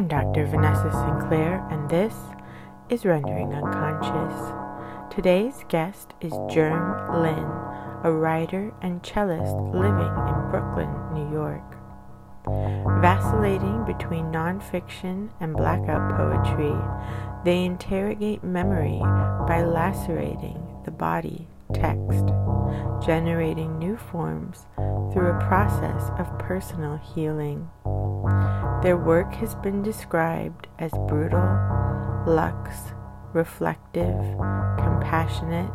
I'm Dr. Vanessa Sinclair, and this is Rendering Unconscious. Today's guest is Germ Lin, a writer and cellist living in Brooklyn, New York. Vacillating between nonfiction and blackout poetry, they interrogate memory by lacerating the body text, generating new forms through a process of personal healing. Their work has been described as brutal, luxe, reflective, compassionate,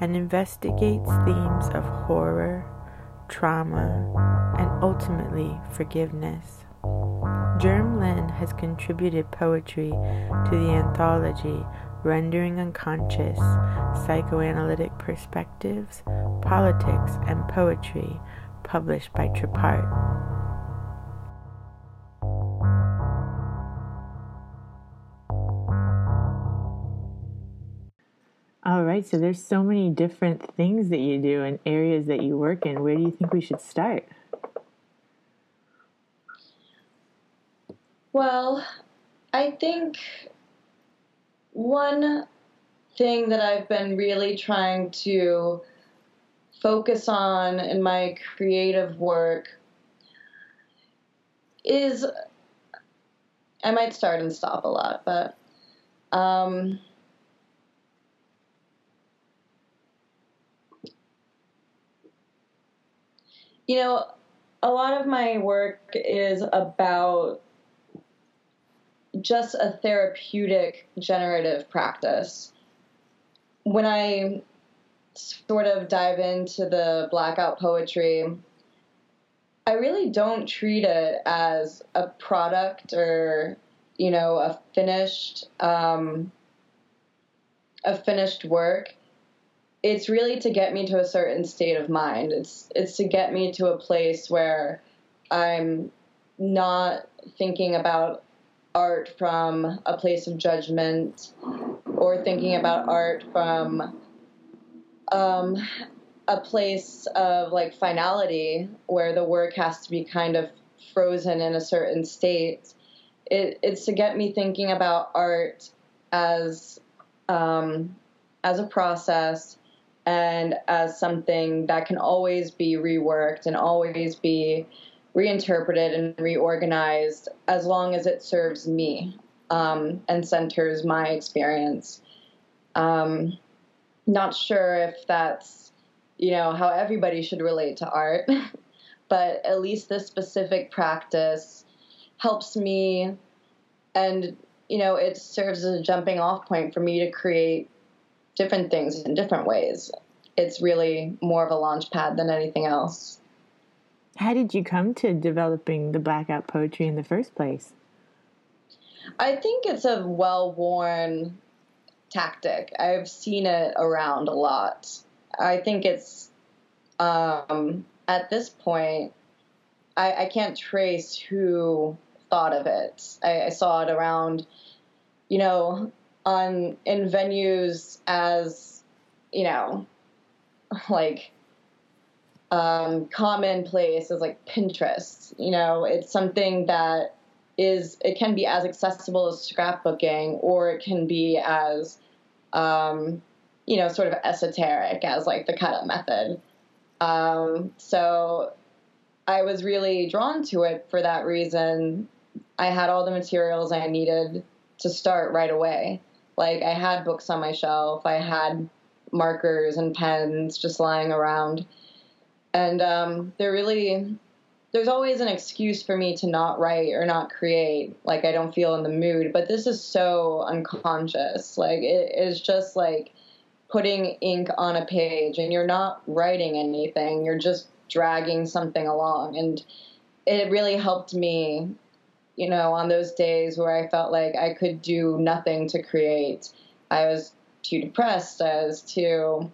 and investigates themes of horror, trauma, and ultimately forgiveness. Germ Lin has contributed poetry to the anthology Rendering Unconscious Psychoanalytic Perspectives, Politics, and Poetry, published by Trapart. All right, so there's so many different things that you do and areas that you work in. Where do you think we should start? Well, I think one thing that I've been really trying to focus on in my creative work is I might start and stop a lot, but um, you know, a lot of my work is about just a therapeutic generative practice. When I sort of dive into the blackout poetry, I really don't treat it as a product or, you know, a finished um, a finished work. It's really to get me to a certain state of mind. It's it's to get me to a place where I'm not thinking about art from a place of judgment or thinking about art from um, a place of like finality where the work has to be kind of frozen in a certain state. It, it's to get me thinking about art as um, as a process and as something that can always be reworked and always be reinterpreted and reorganized as long as it serves me um, and centers my experience. Um, not sure if that's you know how everybody should relate to art, but at least this specific practice helps me, and you know it serves as a jumping off point for me to create different things in different ways. It's really more of a launch pad than anything else. How did you come to developing the blackout poetry in the first place? I think it's a well worn tactic. I've seen it around a lot. I think it's, um, at this point, I, I, can't trace who thought of it. I, I saw it around, you know, on in venues as, you know, like um, commonplace as like Pinterest. You know, it's something that is it can be as accessible as scrapbooking, or it can be as um, you know, sort of esoteric as like the cut up method. Um, so I was really drawn to it for that reason. I had all the materials I needed to start right away. Like I had books on my shelf, I had markers and pens just lying around. And um, there really there's always an excuse for me to not write or not create. Like i don't feel in the mood but this is so unconscious. Like it is just like putting ink on a page and you're not writing anything. You're just dragging something along. And it really helped me you know on those days where i felt like i could do nothing to create. I was too depressed i was too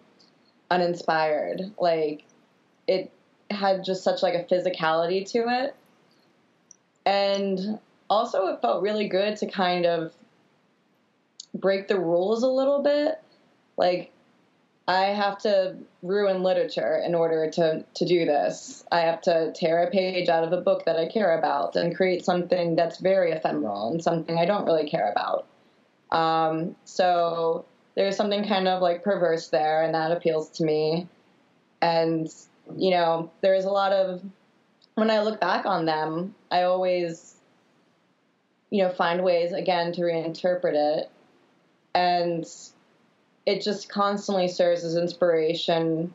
uninspired like it had just such like a physicality to it. And also it felt really good to kind of break the rules a little bit. Like I have to ruin literature in order to, to do this. I have to tear a page out of a book that I care about and create something that's very ephemeral and something I don't really care about. Um, so there's something kind of like perverse there, and that appeals to me. And, you know, there's a lot of, when I look back on them, I always, you know, find ways again to reinterpret it. And, it just constantly serves as inspiration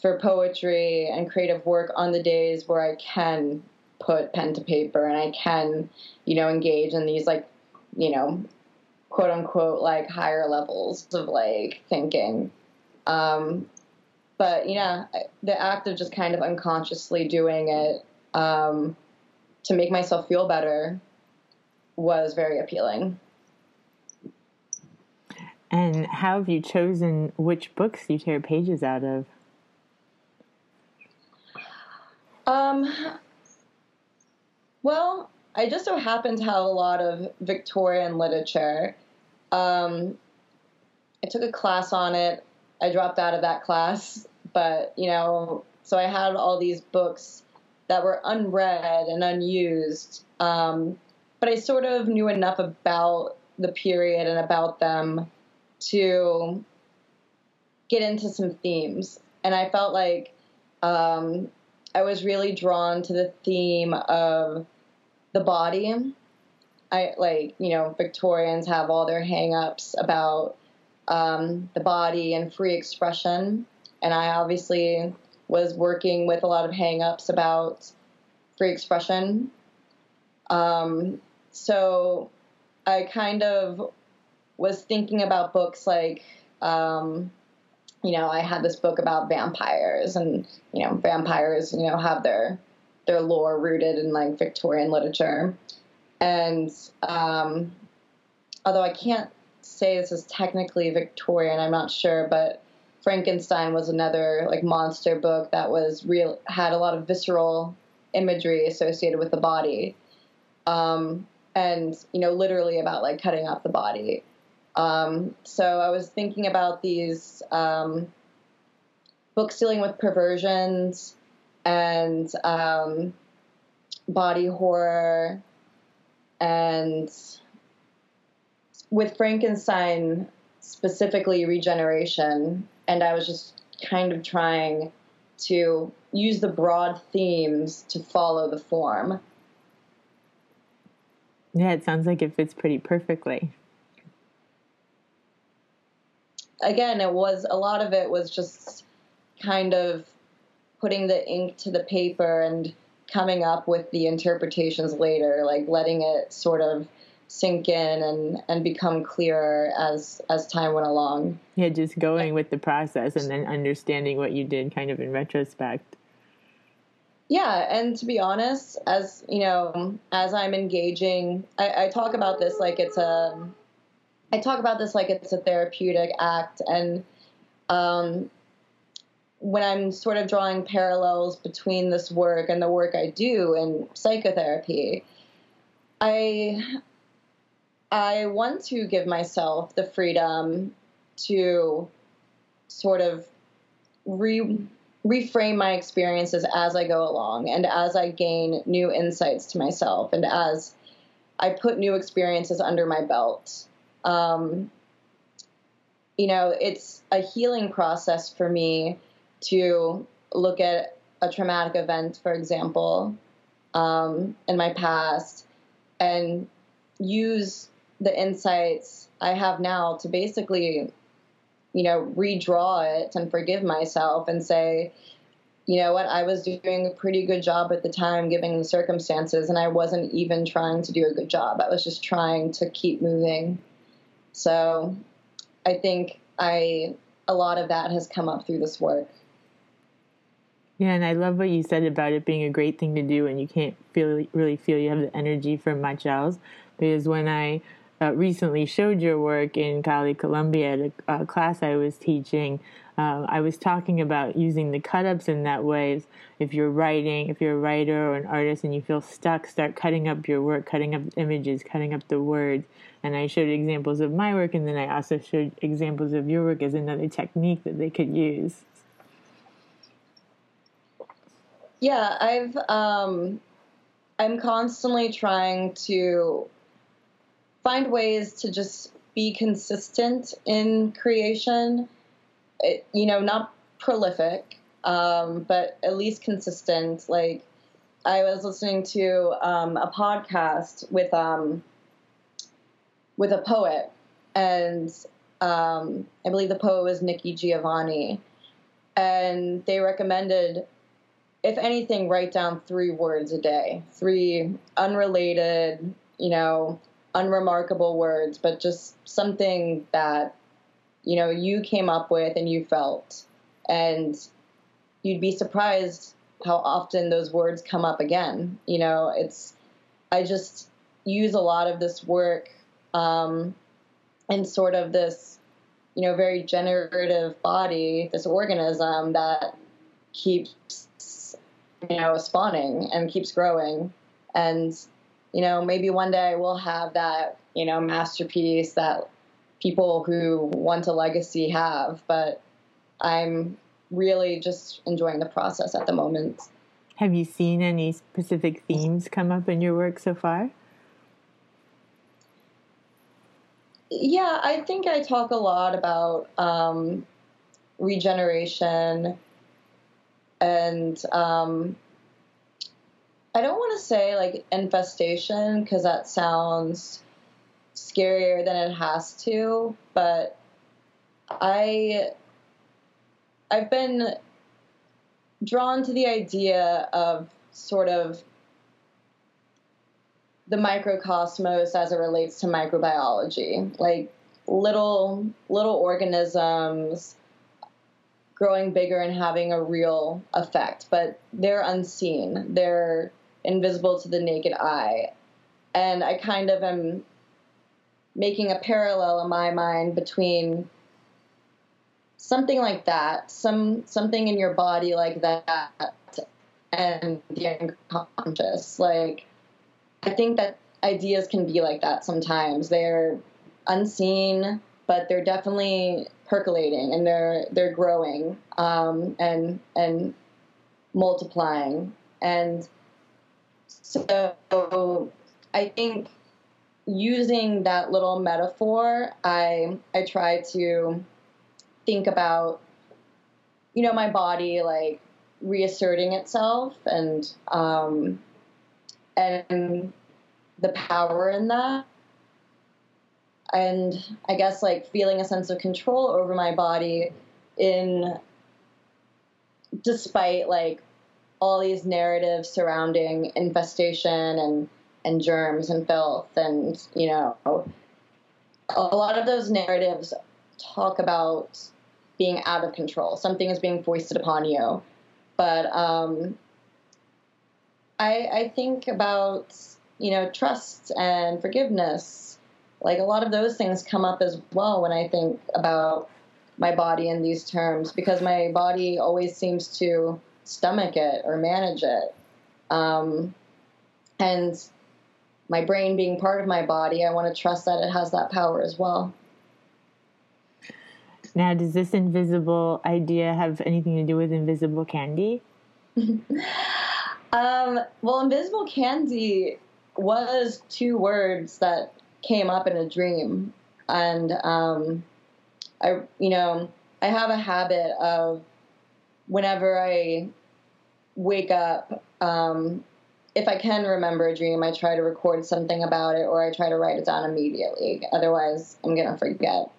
for poetry and creative work on the days where I can put pen to paper and I can, you know, engage in these like, you know, quote unquote like higher levels of like thinking. Um, but yeah, the act of just kind of unconsciously doing it um, to make myself feel better was very appealing. And how have you chosen which books you tear pages out of? Um, well, I just so happen to have a lot of Victorian literature. Um, I took a class on it. I dropped out of that class, but you know, so I had all these books that were unread and unused. Um, but I sort of knew enough about the period and about them to get into some themes. And I felt like um, I was really drawn to the theme of the body. I like, you know, Victorians have all their hang-ups about um, the body and free expression. And I obviously was working with a lot of hang-ups about free expression. Um, so I kind of was thinking about books like, um, you know, I had this book about vampires, and you know, vampires, you know, have their their lore rooted in like Victorian literature, and um, although I can't say this is technically Victorian, I'm not sure, but Frankenstein was another like monster book that was real had a lot of visceral imagery associated with the body, um, and you know, literally about like cutting off the body. Um, so I was thinking about these um, books dealing with perversions and um, body horror, and with Frankenstein specifically regeneration. And I was just kind of trying to use the broad themes to follow the form. Yeah, it sounds like it fits pretty perfectly. again, it was a lot of it was just kind of putting the ink to the paper and coming up with the interpretations later, like letting it sort of sink in and, and become clearer as as time went along. Yeah, just going with the process and then understanding what you did kind of in retrospect. Yeah, and to be honest, as you know, as I'm engaging, I, I talk about this like it's a I talk about this like it's a therapeutic act, and um, when I'm sort of drawing parallels between this work and the work I do in psychotherapy, I I want to give myself the freedom to sort of re, reframe my experiences as I go along and as I gain new insights to myself and as I put new experiences under my belt. Um, you know, it's a healing process for me to look at a traumatic event, for example, um, in my past, and use the insights I have now to basically, you know, redraw it and forgive myself and say, you know what, I was doing a pretty good job at the time given the circumstances, and I wasn't even trying to do a good job. I was just trying to keep moving. So I think I a lot of that has come up through this work. Yeah, and I love what you said about it being a great thing to do, and you can't feel really feel you have the energy for much else. Because when I uh, recently showed your work in Cali, Colombia, at a, a class I was teaching. Uh, I was talking about using the cut ups in that way. If you're writing, if you're a writer or an artist and you feel stuck, start cutting up your work, cutting up images, cutting up the words. And I showed examples of my work, and then I also showed examples of your work as another technique that they could use. Yeah, I've um, I'm constantly trying to find ways to just be consistent in creation. It, you know, not prolific, um, but at least consistent. Like I was listening to um, a podcast with um, with a poet, and um, I believe the poet was Nikki Giovanni, and they recommended if anything, write down three words a day, three unrelated, you know, unremarkable words, but just something that, you know, you came up with and you felt. And you'd be surprised how often those words come up again. You know, it's, I just use a lot of this work um, in sort of this, you know, very generative body, this organism that keeps you know, spawning and keeps growing. And, you know, maybe one day we'll have that, you know, masterpiece that people who want a legacy have. But I'm really just enjoying the process at the moment. Have you seen any specific themes come up in your work so far? Yeah, I think I talk a lot about um, regeneration and um, I don't want to say like infestation because that sounds scarier than it has to, but I I've been drawn to the idea of sort of the microcosmos as it relates to microbiology, like little little organisms growing bigger and having a real effect, but they're unseen. They're invisible to the naked eye. And I kind of am making a parallel in my mind between something like that, some something in your body like that and the unconscious. Like I think that ideas can be like that sometimes. They're unseen, but they're definitely percolating and they're they're growing um, and and multiplying. And so I think using that little metaphor I I try to think about you know my body like reasserting itself and um, and the power in that and I guess like feeling a sense of control over my body in despite like all these narratives surrounding infestation and and germs and filth and you know a lot of those narratives talk about being out of control. Something is being foisted upon you. But um, I, I think about you know trust and forgiveness like a lot of those things come up as well when I think about my body in these terms because my body always seems to stomach it or manage it. Um, and my brain being part of my body, I want to trust that it has that power as well. Now, does this invisible idea have anything to do with invisible candy? um, well, invisible candy was two words that came up in a dream, and um, I, you know, I have a habit of whenever I wake up, um, if I can remember a dream, I try to record something about it or I try to write it down immediately. Otherwise, I'm gonna forget.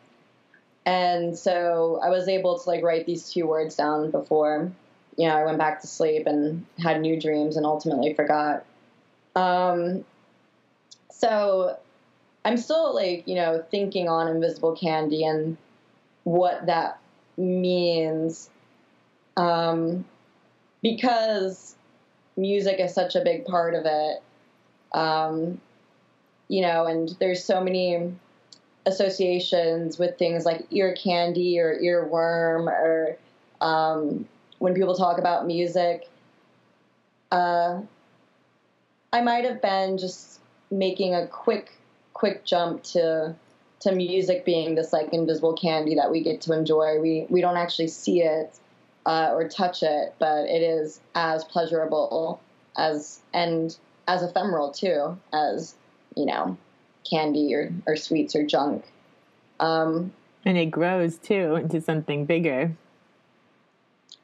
And so I was able to like write these two words down before, you know, I went back to sleep and had new dreams and ultimately forgot. Um, so I'm still like, you know, thinking on Invisible Candy and what that means. Um, because music is such a big part of it. Um, you know, and there's so many associations with things like ear candy or earworm or um, when people talk about music. Uh, I might have been just making a quick, quick jump to to music being this like invisible candy that we get to enjoy. We we don't actually see it uh, or touch it, but it is as pleasurable as and as ephemeral too as you know candy or, or sweets or junk. Um, and it grows too into something bigger.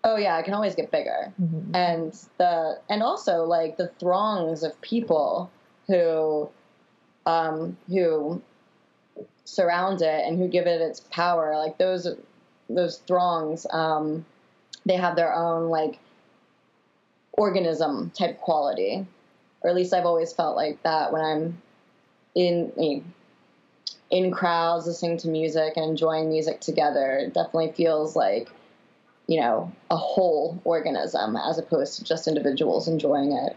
Oh yeah, it can always get bigger. Mm-hmm. And the and also like the throngs of people who um, who surround it and who give it its power, like those those throngs, um, they have their own like organism type quality, or at least I've always felt like that when I'm in in crowds listening to music and enjoying music together. It definitely feels like you know a whole organism as opposed to just individuals enjoying it.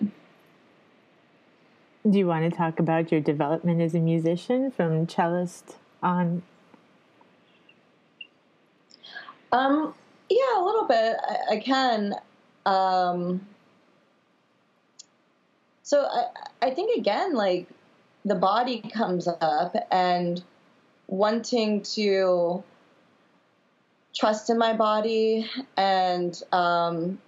Do you want to talk about your development as a musician from cellist on? Um, yeah, a little bit. I, I can. Um, so I, I think again, like the body comes up and wanting to trust in my body and um,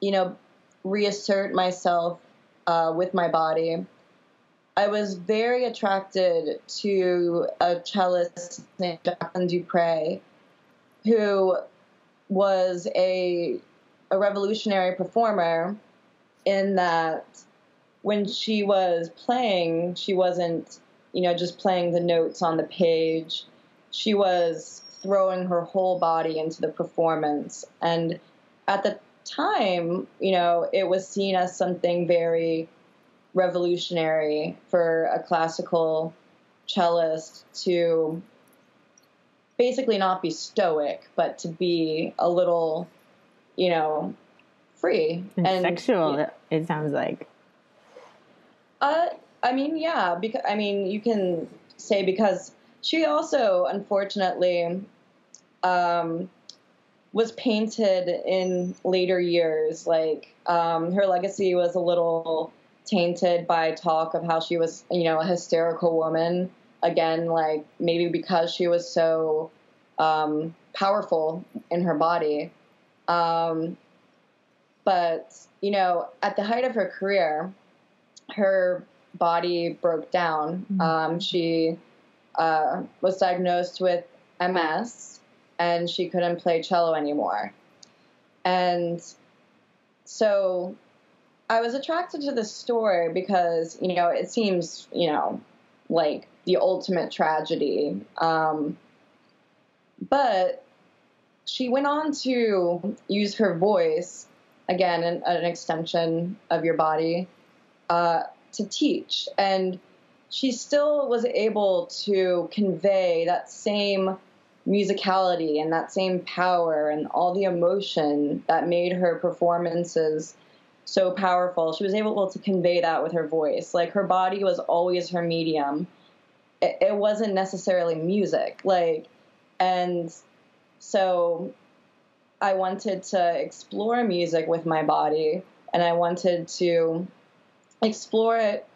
you know reassert myself uh, with my body i was very attracted to a cellist named Jacqueline du Pré who was a, a revolutionary performer in that when she was playing, she wasn't, you know, just playing the notes on the page. She was throwing her whole body into the performance. And at the time, you know, it was seen as something very revolutionary for a classical cellist to basically not be stoic, but to be a little, you know, free and, and sexual. it sounds like. Uh, I mean, yeah, because I mean, you can say because she also, unfortunately, um, was painted in later years. Like um, her legacy was a little tainted by talk of how she was, you know, a hysterical woman. Again, like maybe because she was so um, powerful in her body. Um, but you know, at the height of her career, her body broke down. Mm-hmm. Um, she uh, was diagnosed with MS and she couldn't play cello anymore. And so I was attracted to this story because, you know, it seems, you know, like the ultimate tragedy. Um, but she went on to use her voice, again, an, an extension of your body, uh, to teach. And she still was able to convey that same musicality and that same power and all the emotion that made her performances so powerful. She was able to convey that with her voice. Like her body was always her medium. It, it wasn't necessarily music. Like, and so I wanted to explore music with my body and I wanted to explore it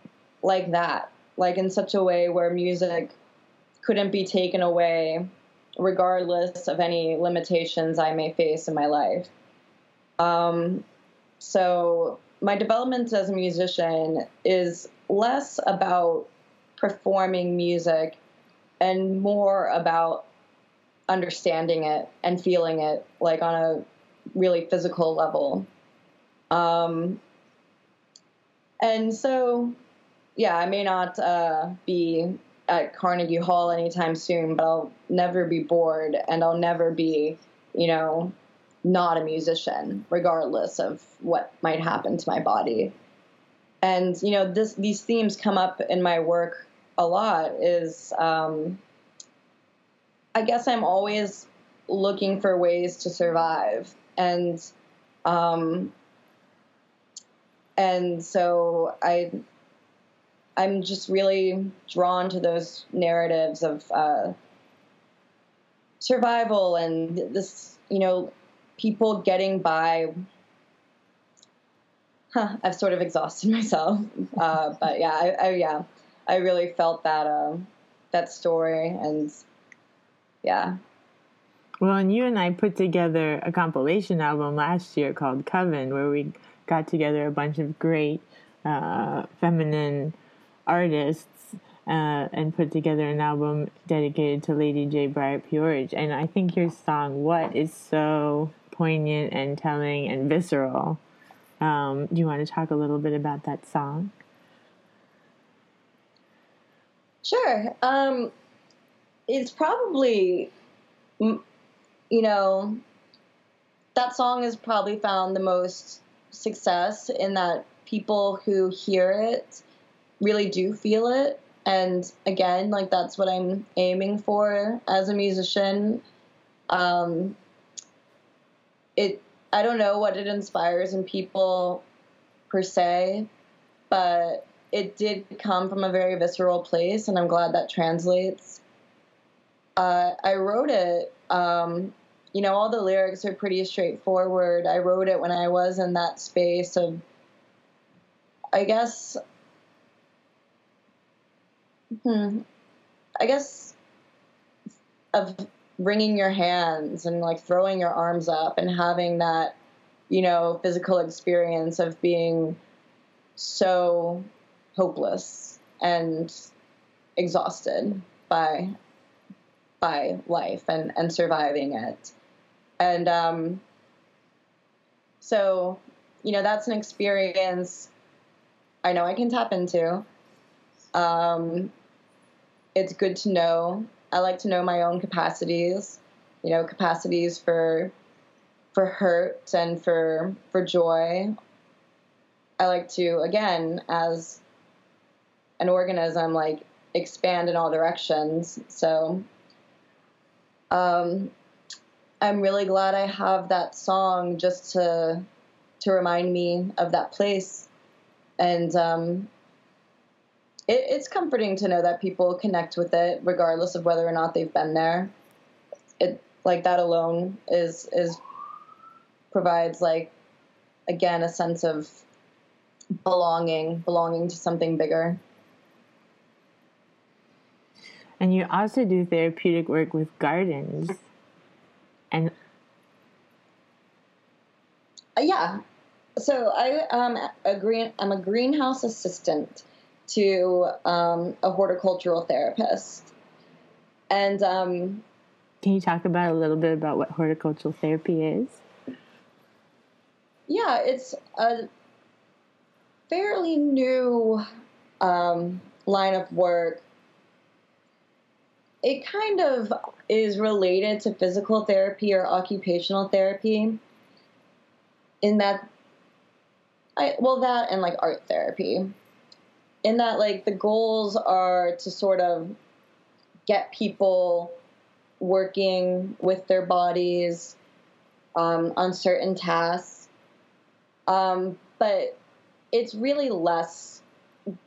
like that, like in such a way where music couldn't be taken away regardless of any limitations I may face in my life. Um, so, my development as a musician is less about performing music and more about understanding it and feeling it, like on a really physical level. Um, and so, yeah, I may not uh, be at Carnegie Hall anytime soon, but I'll never be bored and I'll never be, you know, not a musician, regardless of what might happen to my body. And you know, this these themes come up in my work a lot. Is um, I guess I'm always looking for ways to survive, and um, and so I I'm just really drawn to those narratives of uh, survival and this, you know, people getting by. Huh, I've sort of exhausted myself, uh, but yeah, I, I, yeah, I really felt that uh, that story, and yeah. Well, and you and I put together a compilation album last year called Coven, where we got together a bunch of great uh, feminine artists uh, and put together an album dedicated to Lady Jaye Breyer P-Orridge. And I think your song "What" is so poignant and telling and visceral. Um, do you want to talk a little bit about that song? Sure. Um, it's probably, you know, that song has probably found the most success in that people who hear it really do feel it. And again, like that's what I'm aiming for as a musician. Um, it, I don't know what it inspires in people per se, but it did come from a very visceral place, and I'm glad that translates. Uh, I wrote it. Um, you know, all the lyrics are pretty straightforward. I wrote it when I was in that space of, I guess, hmm, I guess, of wringing your hands and like throwing your arms up and having that, you know, physical experience of being so hopeless and exhausted by by life and, and surviving it. And um, so, you know, that's an experience I know I can tap into. Um, it's good to know. I like to know my own capacities, you know, capacities for for hurt and for for joy. I like to again as an organism like expand in all directions. So um, I'm really glad I have that song just to to remind me of that place, and um, it, it's comforting to know that people connect with it regardless of whether or not they've been there. It like that alone is is provides like again a sense of belonging, belonging to something bigger. And you also do therapeutic work with gardens. And uh, yeah. So I am a green I'm a greenhouse assistant to um, a horticultural therapist. And um, can you talk about a little bit about what horticultural therapy is? Yeah, it's a fairly new um, line of work it kind of is related to physical therapy or occupational therapy in that I well that and like art therapy in that like the goals are to sort of get people working with their bodies um, on certain tasks um, but it's really less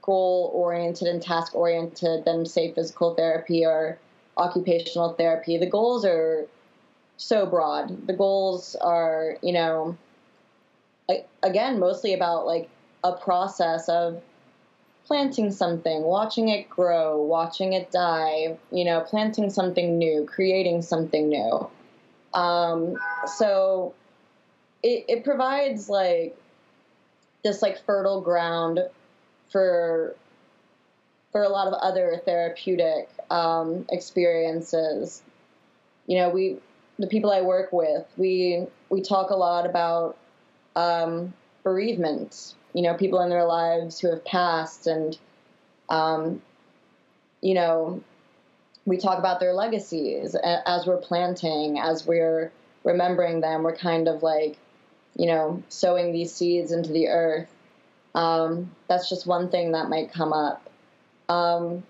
goal oriented and task oriented than say physical therapy or occupational therapy, the goals are so broad. The goals are, you know, again, mostly about like a process of planting something, watching it grow, watching it die, you know, planting something new, creating something new. Um, so it, it provides like this like fertile ground for for a lot of other therapeutic um, experiences. You know, we the people I work with, we we talk a lot about um, bereavement. You know, people in their lives who have passed, and um, you know, we talk about their legacies as we're planting, as we're remembering them. We're kind of like, you know, sowing these seeds into the earth. Um, that's just one thing that might come up. Um,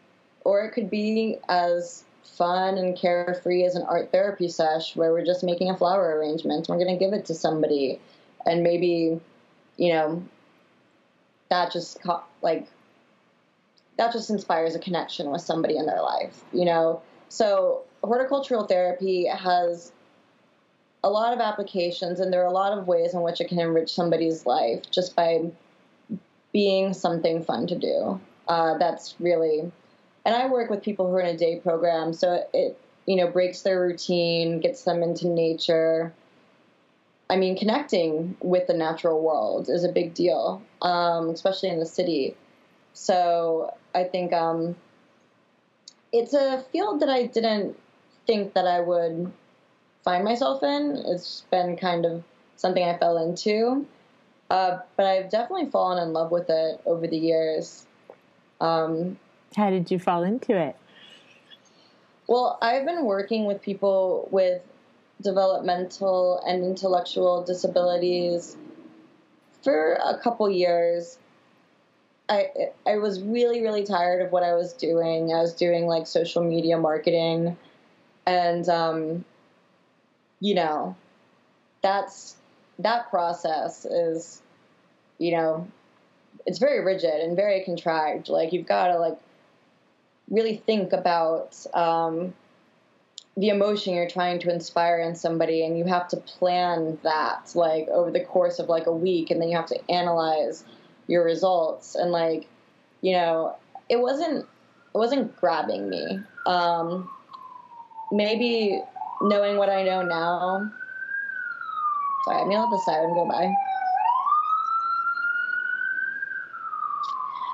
or it could be as fun and carefree as an art therapy sesh where we're just making a flower arrangement. We're going to give it to somebody, and maybe, you know, that just like that just inspires a connection with somebody in their life, you know. So horticultural therapy has a lot of applications, and there are a lot of ways in which it can enrich somebody's life just by being something fun to do. Uh, that's really, and I work with people who are in a day program, so it you know breaks their routine, gets them into nature. I mean, connecting with the natural world is a big deal, um, especially in the city. So I think um, it's a field that I didn't think that I would find myself in. It's been kind of something I fell into. Uh, but I've definitely fallen in love with it over the years. Um, How did you fall into it? Well, I've been working with people with developmental and intellectual disabilities for a couple years. I I was really really tired of what I was doing. I was doing like social media marketing, and um, you know, that's that process is, you know, it's very rigid and very contrived. Like you've got to like really think about um, the emotion you're trying to inspire in somebody, and you have to plan that like over the course of like a week, and then you have to analyze your results. And like you know it wasn't it wasn't grabbing me. Um, maybe knowing what i know now. Sorry i'm gonna let the siren go by.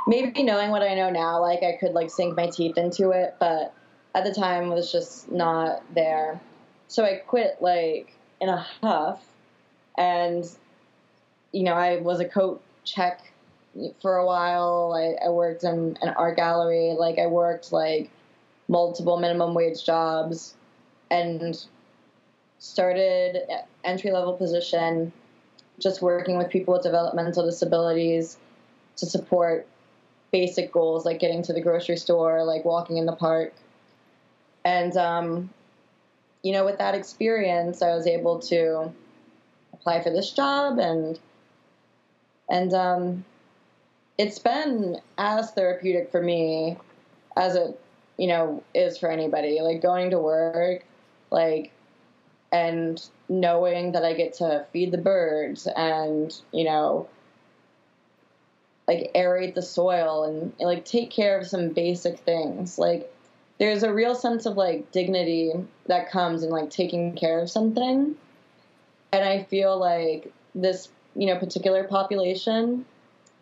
Maybe knowing what i know now like i could like sink my teeth into it but at the time was just not there so i quit like in a huff and you know i was a coat check for a while. I, I worked in an art gallery. Like I worked like multiple minimum wage jobs and started entry level position just working with people with developmental disabilities to support basic goals like getting to the grocery store, like walking in the park. And um, you know, with that experience, I was able to apply for this job and and um, it's been as therapeutic for me as it you know is for anybody. Like going to work like and knowing that i get to feed the birds and you know like aerate the soil and like take care of some basic things. Like there's a real sense of like dignity that comes in like taking care of something. And i feel like this you know particular population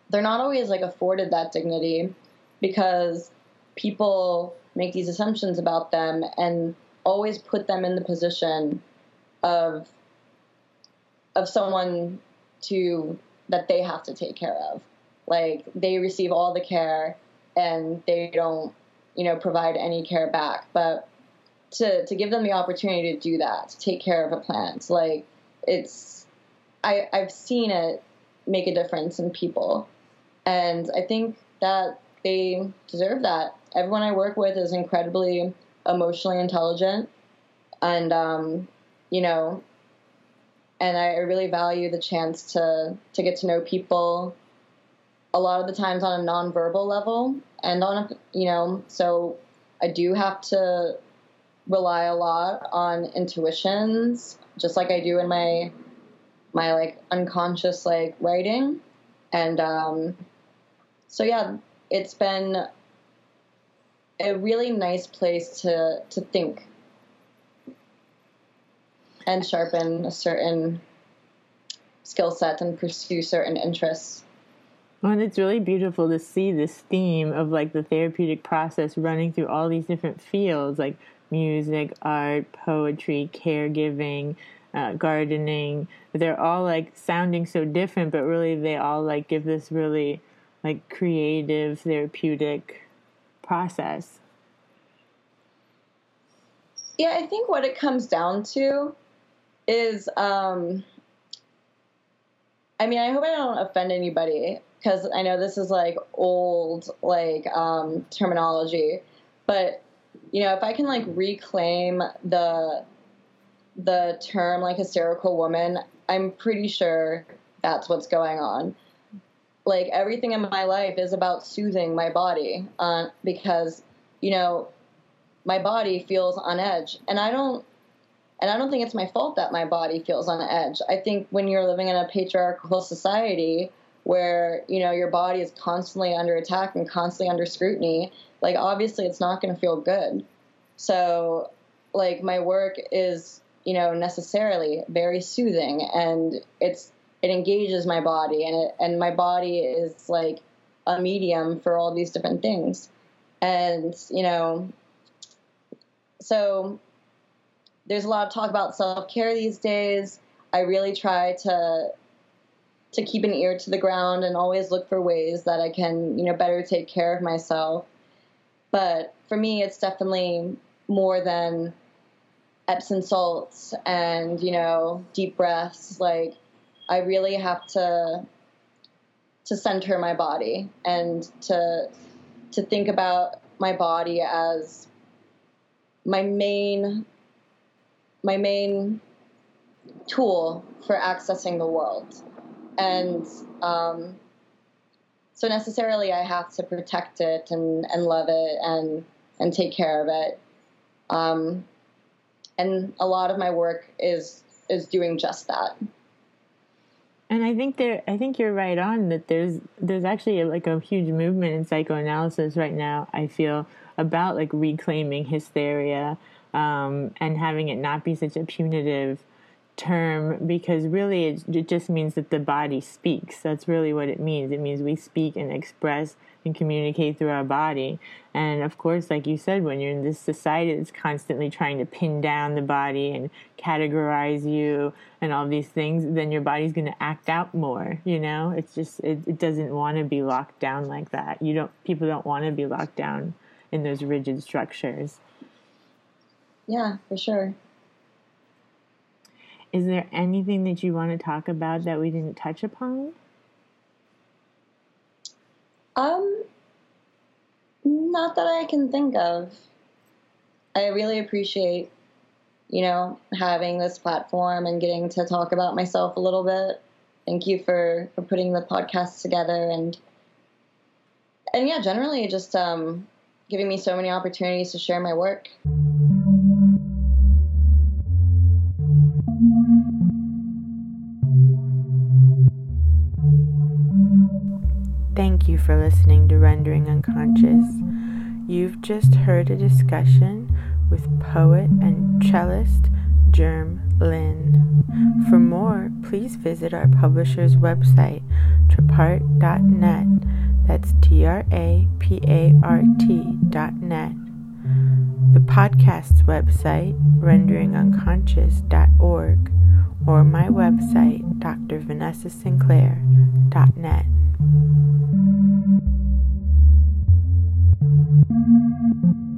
they're not always like afforded that dignity because people make these assumptions about them and always put them in the position of of someone to that they have to take care of. Like they receive all the care and they don't you know provide any care back but to to give them the opportunity to do that to take care of a plant like it's i i've seen it make a difference in people and I think that they deserve that. Everyone I work with is incredibly emotionally intelligent, and um, you know, and I really value the chance to to get to know people. A lot of the times on a nonverbal level, and on a you know, so I do have to rely a lot on intuitions, just like I do in my my like unconscious like writing, and um, so yeah, it's been a really nice place to to think and sharpen a certain skill set and pursue certain interests. And it's really beautiful to see this theme of like the therapeutic process running through all these different fields like music, art, poetry, caregiving, uh, gardening. They're all like sounding so different, but really they all like give this really like creative therapeutic process yeah i think what it comes down to is um i mean i hope i don't offend anybody because i know this is like old like um terminology but you know if i can like reclaim the the term like hysterical woman i'm pretty sure that's what's going on. Like everything in my life is about soothing my body uh, because you know my body feels on edge and i don't and i don't think it's my fault that my body feels on edge. I think when you're living in a patriarchal society where you know your body is constantly under attack and constantly under scrutiny like obviously it's not going to feel good. So like my work is you know necessarily very soothing and it's it engages my body and it and my body is like a medium for all these different things. And you know so there's a lot of talk about self-care these days. I really try to to keep an ear to the ground and always look for ways that i can you know better take care of myself. But for me it's definitely more than epsom salts and you know deep breaths. Like I really have to to center my body and to to think about my body as my main my main tool for accessing the world and um, so necessarily I have to protect it and, and love it and and take care of it um, and a lot of my work is is doing just that and I think there, I think you're right on that. There's, there's actually a, like a huge movement in psychoanalysis right now. I feel about like reclaiming hysteria um, and having it not be such a punitive term because really it, it just means that the body speaks. That's really what it means. It means we speak and express and communicate through our body. And of course, like you said, when you're in this society that's constantly trying to pin down the body and categorize you and all these things, then your body's going to act out more. You know, it's just, it, it doesn't want to be locked down like that. You don't, people don't want to be locked down in those rigid structures. Yeah, for sure. Is there anything that you want to talk about that we didn't touch upon? Um, not that I can think of. I really appreciate, you know, having this platform and getting to talk about myself a little bit. Thank you for, for putting the podcast together and and yeah, generally just um, giving me so many opportunities to share my work. You for listening to Rendering Unconscious. You've just heard a discussion with poet and cellist Germ Lin. For more, please visit our publisher's website, trapart.net. That's T R A P A R T.net. The podcast's website, renderingunconscious.org, or my website, drvanessasinclair.net. thank you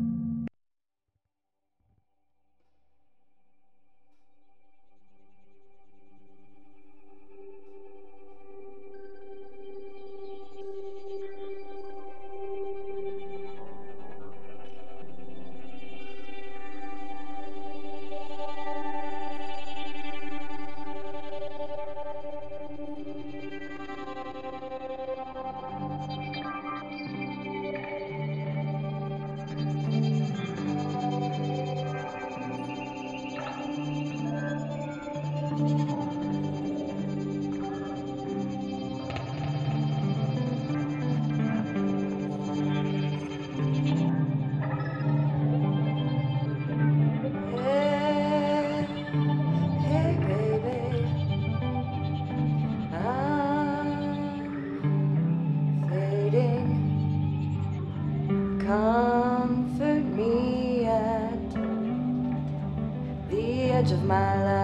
edge of my life.